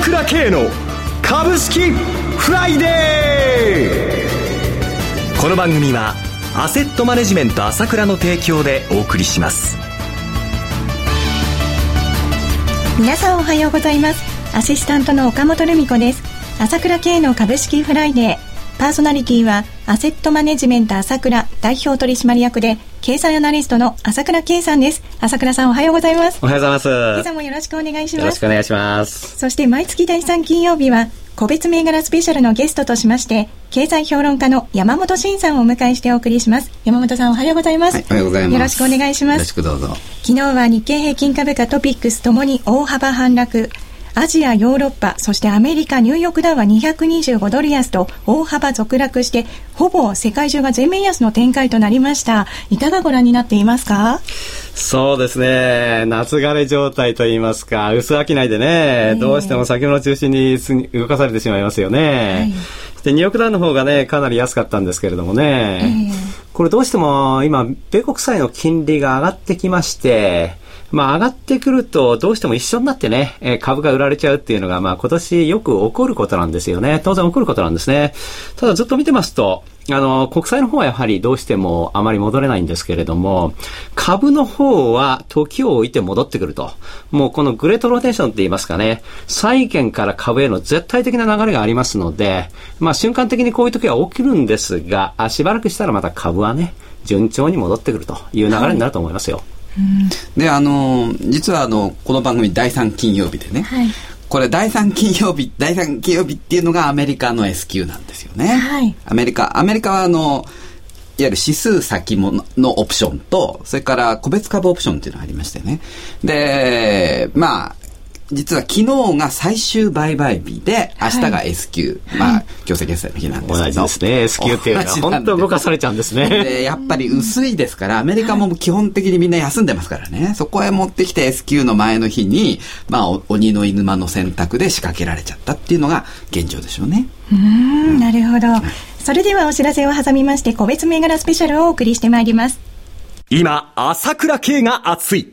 倉慶の株式フライデー。この番組はアセットマネジメント朝倉の提供でお送りします。皆さんおはようございます。アシスタントの岡本留美子です。朝倉慶の株式フライデー。パーソナリティはアセットマネジメント朝倉代表取締役で経済アナリストの朝倉慶さんです。朝倉さんおはようございます。おはようございます。今朝もよろしくお願いします。よろしくお願いします。そして毎月第3金曜日は個別銘柄スペシャルのゲストとしまして、経済評論家の山本慎さんをお迎えしてお送りします。山本さんおはようございます。はい、おはようございます。よろしくお願いします。よろしくどうぞ。昨日は日経平均株価トピックスともに大幅反落。アジア、ヨーロッパ、そしてアメリカ、ニューヨークダウは225ドル安と大幅続落して、ほぼ世界中が全面安の展開となりました。いかがご覧になっていますか？そうですね。夏枯れ状態といいますか、薄商いでね、えー、どうしても先物中心に動かされてしまいますよね。はいで、ニューヨークダウの方がね、かなり安かったんですけれどもね、えー、これどうしても今、米国債の金利が上がってきまして、まあ上がってくるとどうしても一緒になってね、えー、株が売られちゃうっていうのがまあ今年よく起こることなんですよね。当然起こることなんですね。ただずっと見てますと、あの、国債の方はやはりどうしてもあまり戻れないんですけれども、株の方は時を置いて戻ってくると。もうこのグレートローテーションって言いますかね、債券から株への絶対的な流れがありますので、まあ瞬間的にこういう時は起きるんですが、あしばらくしたらまた株はね、順調に戻ってくるという流れになると思いますよ。はいで、あの、実はあの、この番組第3金曜日でね、はい、これ第3金曜日、第3金曜日っていうのがアメリカの S q なんですよね。はい、アメリカ、アメリカはあの、いわゆる指数先物のオプションと、それから個別株オプションっていうのがありましてね。で、まあ、実は昨日が最終売買日で、明日が S q、はい、まあ、強制決済の日なんですけど。同じですね。S q っていうのは 本当動かされちゃうんですね。で、やっぱり薄いですから、アメリカも基本的にみんな休んでますからね。そこへ持ってきて S q の前の日に、まあ、鬼の犬間の選択で仕掛けられちゃったっていうのが現状でしょうね。うん、なるほど。それではお知らせを挟みまして、個別銘柄スペシャルをお送りしてまいります。今、朝倉慶が熱い。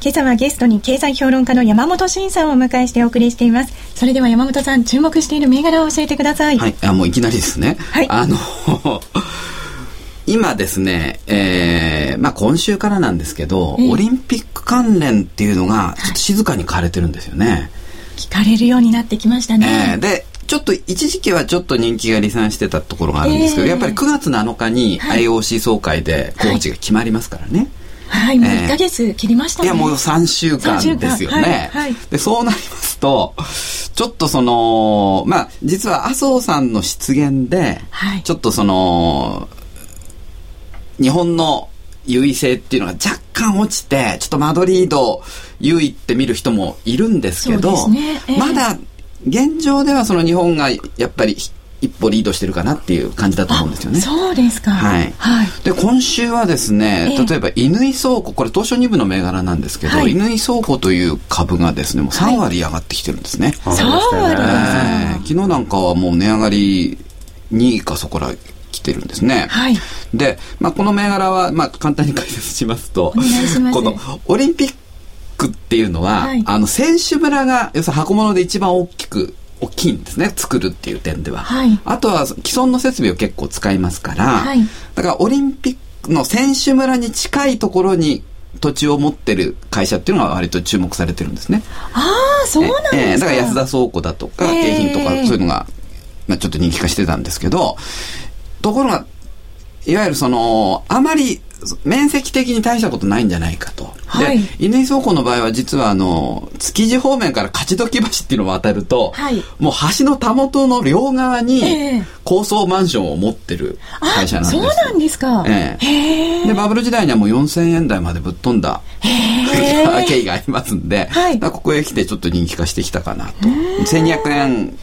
今朝はゲストに経済評論家の山本伸さんをお迎えしてお送りしています。それでは山本さん、注目している銘柄を教えてください。はい、あもういきなりですね。はい。あの 今ですね、えー、まあ今週からなんですけど、えー、オリンピック関連っていうのが、ちょっと静かに買われてるんですよね。買われるようになってきましたね。えー、で、ちょっと一時期はちょっと人気が離散してたところがあるんですけど、えー、やっぱり9月7日に IOC 総会で候補地が決まりますからね。はいはい、もう1ヶ月切りましたね。いや、もう3週間ですよね。はい、で、そうなりますと、ちょっとその、まあ、実は麻生さんの失言で、はい、ちょっとその、日本の優位性っていうのが若干落ちて、ちょっとマドリード優位って見る人もいるんですけど、ね。えー、まだ現状ではその日本がやっぱり一歩リードしてるかなっていう感じだと思うんですよね。そうですか。はい。はい、で、今週はですね、例えば、乾倉庫、これ東証2部の銘柄なんですけど、はい、乾倉庫という株がですね、もう3割上がってきてるんですね。はい、3割ですね、昨日なんかはもう値上がり2位かそこら来てるんですね。はい。で、まあ、この銘柄は、まあ、簡単に解説しますと、このオリンピックっていうのは、はい、あの、選手村が、要するに箱物で一番大きく大きいんですね。作るっていう点では、はい、あとは既存の設備を結構使いますから、はい、だからオリンピックの選手村に近いところに土地を持ってる会社っていうのは割と注目されてるんですね。ああ、そうなんですか、えー、だから安田倉庫だとか、京浜とか、そういうのが、まあ、ちょっと人気化してたんですけど、ところが、いわゆるその、あまり面積的に大したことないんじゃないかと。はい、で、稲井倉庫の場合は実はあの、築地方面から勝どき橋っていうのを渡ると、はい、もう橋のたもとの両側に高層マンションを持ってる会社なんです。そうなんですか。ええ。で、バブル時代にはもう4000円台までぶっ飛んだ経緯がありますんで、はい、ここへ来てちょっと人気化してきたかなと。1200円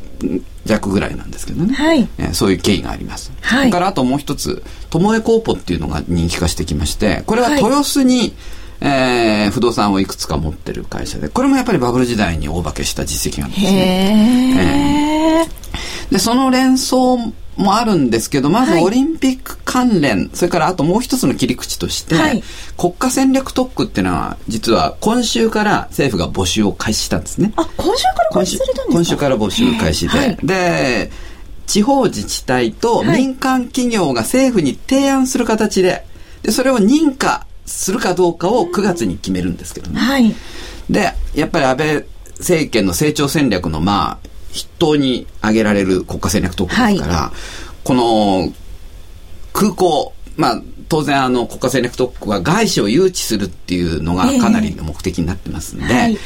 弱ぐらいなんですけどね、はい。えー、そういう経緯があります、はい、それからあともう一つ友江コーポっていうのが人気化してきましてこれは豊洲に、はい、えー、不動産をいくつか持ってる会社でこれもやっぱりバブル時代に大化けした実績があるんですね。えー、でその連想もあるんですけど、まずオリンピック関連、はい、それからあともう一つの切り口として、はい、国家戦略特区っていうのは、実は今週から政府が募集を開始したんですね。あ、今週から開始されたんですか？今週から募集開始で。はい、で、地方自治体と民間企業が政府に提案する形で、でそれを認可するかどうかを9月に決めるんですけどね。はい、で、やっぱり安倍政権の成長戦略のまあ、筆頭に挙げられる国家戦略特区ですから、はい、この空港、まあ、当然あの国家戦略特区は外資を誘致するっていうのがかなりの目的になってますんで、えーはい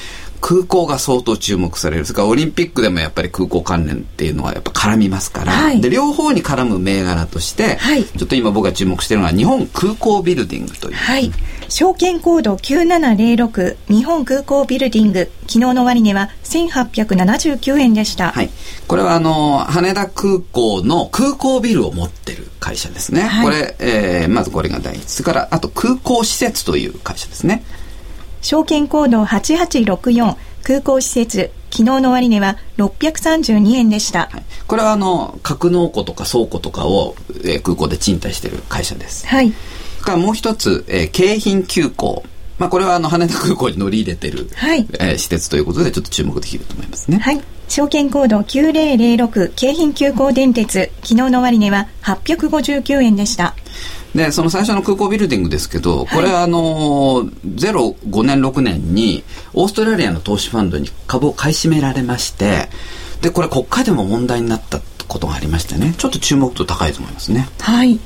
空港が相当注目される。それからオリンピックでもやっぱり空港関連っていうのはやっぱ絡みますから、はい、で、両方に絡む銘柄として、はい、ちょっと今僕が注目しているのは日本空港ビルディングという。はい。証券コード9706日本空港ビルディング。昨日の終値は1879円でした。はい。これはあの、羽田空港の空港ビルを持ってる会社ですね。はい、これ、えー、まずこれが第一。それから、あと空港施設という会社ですね。証券コード8864空港施設昨日の終値は632円でした、はい、これはあの格納庫とか倉庫とかを、えー、空港で賃貸している会社ですはいからもう一つ、えー、京浜急行まあ、これはあの羽田空港に乗り入れてる、はいえー、施設ということでちょっと注目できると思いますね。はい。証券コード9006京浜急行電鉄昨日の終値は859円でした。で、その最初の空港ビルディングですけど、これはあの、0、5年、6年に、オーストラリアの投資ファンドに株を買い占められまして、で、これ国会でも問題になったことがありましてね、ちょっと注目度高いと思いますね。はい。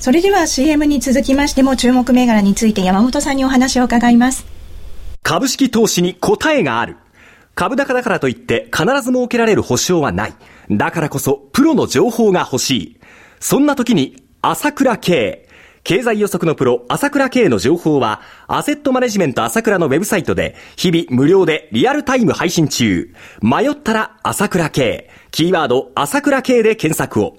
それでは CM に続きましても注目銘柄について山本さんにお話を伺います。株式投資に答えがある。株高だからといって必ず設けられる保証はない。だからこそプロの情報が欲しい。そんな時に朝倉慶。経済予測のプロ、朝倉慶の情報は、アセットマネジメント朝倉のウェブサイトで、日々無料でリアルタイム配信中。迷ったら朝倉慶。キーワード、朝倉慶で検索を。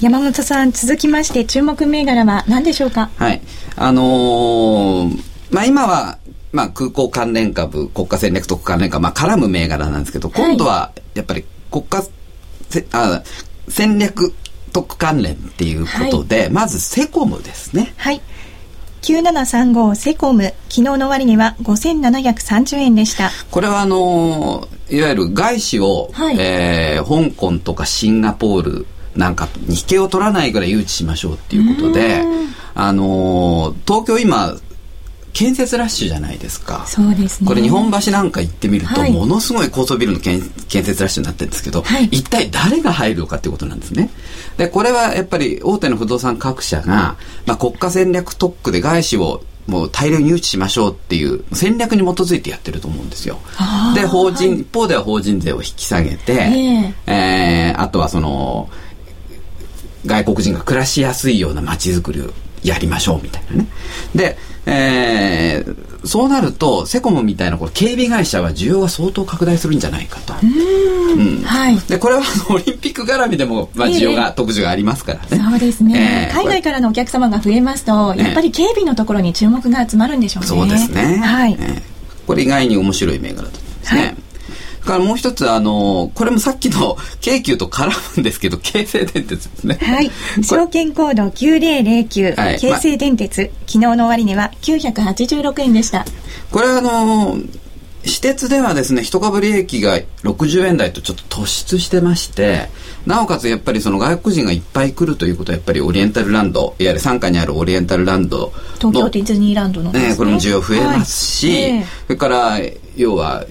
山本さん、続きまして注目銘柄は何でしょうか？はい。あのー、まあ、今は、まあ、空港関連株、国家戦略特関連株、まあ、絡む銘柄なんですけど、今度は、やっぱり国家、あ戦略特関連っていうことで、はい、まずセコムですね。はい。9735セコム、昨日の終値は5730円でした。これはあのー、いわゆる外資を、はい、えー、香港とかシンガポール、なんかに引けを取らないぐらい誘致しましょうっていうことで、あの東京今建設ラッシュじゃないですか。そうですね。これ日本橋なんか行ってみると、はい、ものすごい高層ビルの建設ラッシュになってるんですけど、はい、一体誰が入るのかっていうことなんですね。で、これはやっぱり大手の不動産各社が、まあ、国家戦略特区で外資をもう大量に誘致しましょうっていう戦略に基づいてやってると思うんですよ。で、法人、一方では法人税を引き下げて、えー、えー、あとはその、外国人が暮らしやすいような街づくりをやりましょうみたいなね。で、えー、そうなるとセコムみたいなこれ警備会社は需要が相当拡大するんじゃないかと。うん、はい、でこれは オリンピック絡みでも、まあ、需要が、えー、特需がありますからね。そうですね、えー、海外からのお客様が増えますと、やっぱり警備のところに注目が集まるんでしょうね。そうですね、はい。えー、これ意外に面白い銘柄だと思いますね。はいからもう一つ、あの、これもさっきの京急と絡むんですけど、京成電鉄ですね。はい。証券コード9009、はい、京成電鉄、ま、昨日の終値は986円でした。これはあの、私鉄ではですね、一株利益が60円台とちょっと突出してまして、なおかつやっぱりその外国人がいっぱい来るということはやっぱりオリエンタルランド、いわゆる傘下にあるオリエンタルランド東京ディズニーランドのね、ねこれも需要増えますし、はいえー、それから要は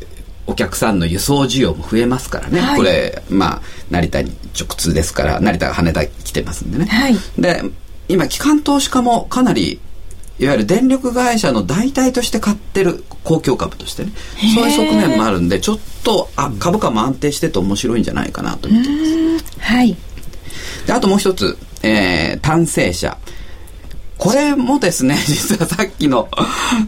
お客さんの輸送需要も増えますからね、はい、これまあ成田に直通ですから成田が羽田来てますんでね、はい、で今機関投資家もかなりいわゆる電力会社の代替として買ってる公共株としてね。そういう側面もあるんでちょっとあ株価も安定してて面白いんじゃないかなと見てます。はい。であともう一つ、えー、単成者これもですね、実はさっきの、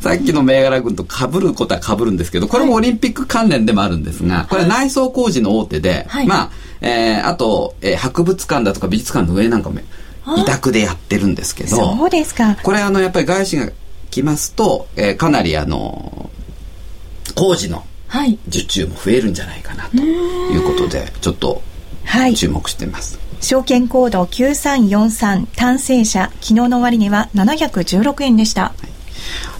さっきの銘柄群と被ることは被るんですけど、これもオリンピック関連でもあるんですが、これ内装工事の大手で、はい、まあ、えー、あと、えー、博物館だとか美術館の上なんかも委託でやってるんですけどそうですか。これあのやっぱり外資が来ますと、えー、かなりあの工事の受注も増えるんじゃないかなということで、ちょっと注目してます。証券コード9343単成者昨日の終値は716円でした。はい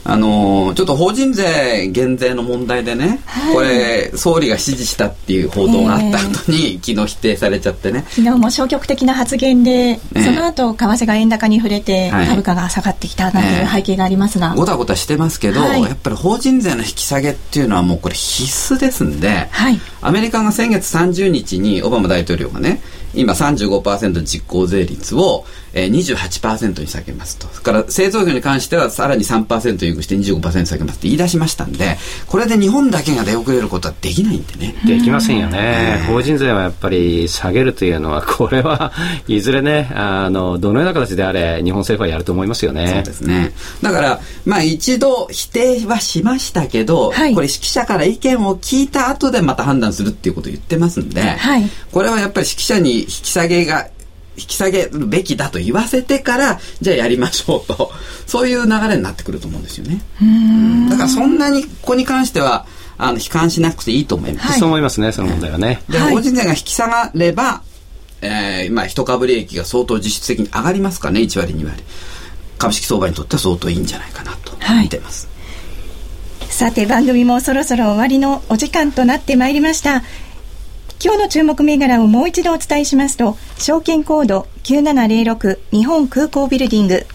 あのー、ちょっと法人税減税の問題でね、はい、これ総理が指示したっていう報道があった後に、えー、昨日否定されちゃってね。昨日も消極的な発言で、その後為替が円高に触れて、株価が下がってきたなんていう背景がありますが、ごたごたしてますけど、はい、やっぱり法人税の引き下げっていうのはもうこれ必須ですんで、はい、アメリカが先月30日にオバマ大統領がね今35%実効税率を、えー、28%に下げますと。それから製造業に関してはさらに3%優遇して25%下げますって言い出しましたんで、これで日本だけが出遅れることはできないんでね。できませんよね。法人税はやっぱり下げるというのは、これはいずれね、あの、どのような形であれ、日本政府はやると思いますよね。そうですね。だから、まあ一度否定はしましたけど、はい、これ指揮者から意見を聞いた後でまた判断するっていうことを言ってますんで、はい、これはやっぱり指揮者に引き下げが引き下げるべきだと言わせてからじゃあやりましょうとそういう流れになってくると思うんですよねだからそんなにここに関してはあの悲観しなくていいと思います、はい、そう思いますねその問題はね。で、法人税が引き下がれば、えー、まあ一株利益が相当実質的に上がりますかね1割2割。株式相場にとっては相当いいんじゃないかなと見てます、はい、さて番組もそろそろ終わりのお時間となってまいりました。今日の注目銘柄をもう一度お伝えしますと、証券コード9706日本空港ビルディング、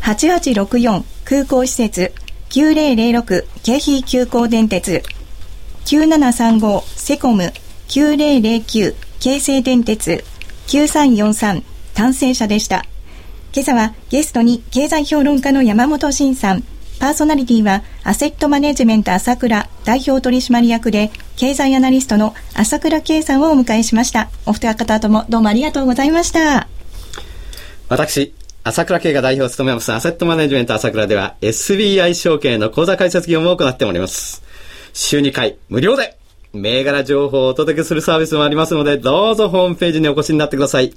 8864空港施設、9006京浜急行電鉄、9735セコム、9009京成電鉄、9343単成車でした。今朝はゲストに経済評論家の山本慎さん、パーソナリティはアセットマネジメント朝倉代表取締役で経済アナリストの朝倉圭さんをお迎えしました。お二方ともどうもありがとうございました。私、朝倉慶が代表を務めますアセットマネジメント朝倉では SBI 証券の口座開設業務を行っております。週2回無料で銘柄情報をお届けするサービスもありますので、どうぞホームページにお越しになってください。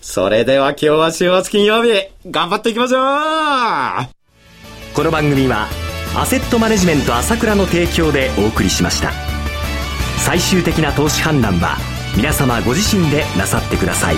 それでは今日は週末金曜日、頑張っていきましょう。この番組はアセットマネジメント朝倉の提供でお送りしました。最終的な投資判断は皆様ご自身でなさってください。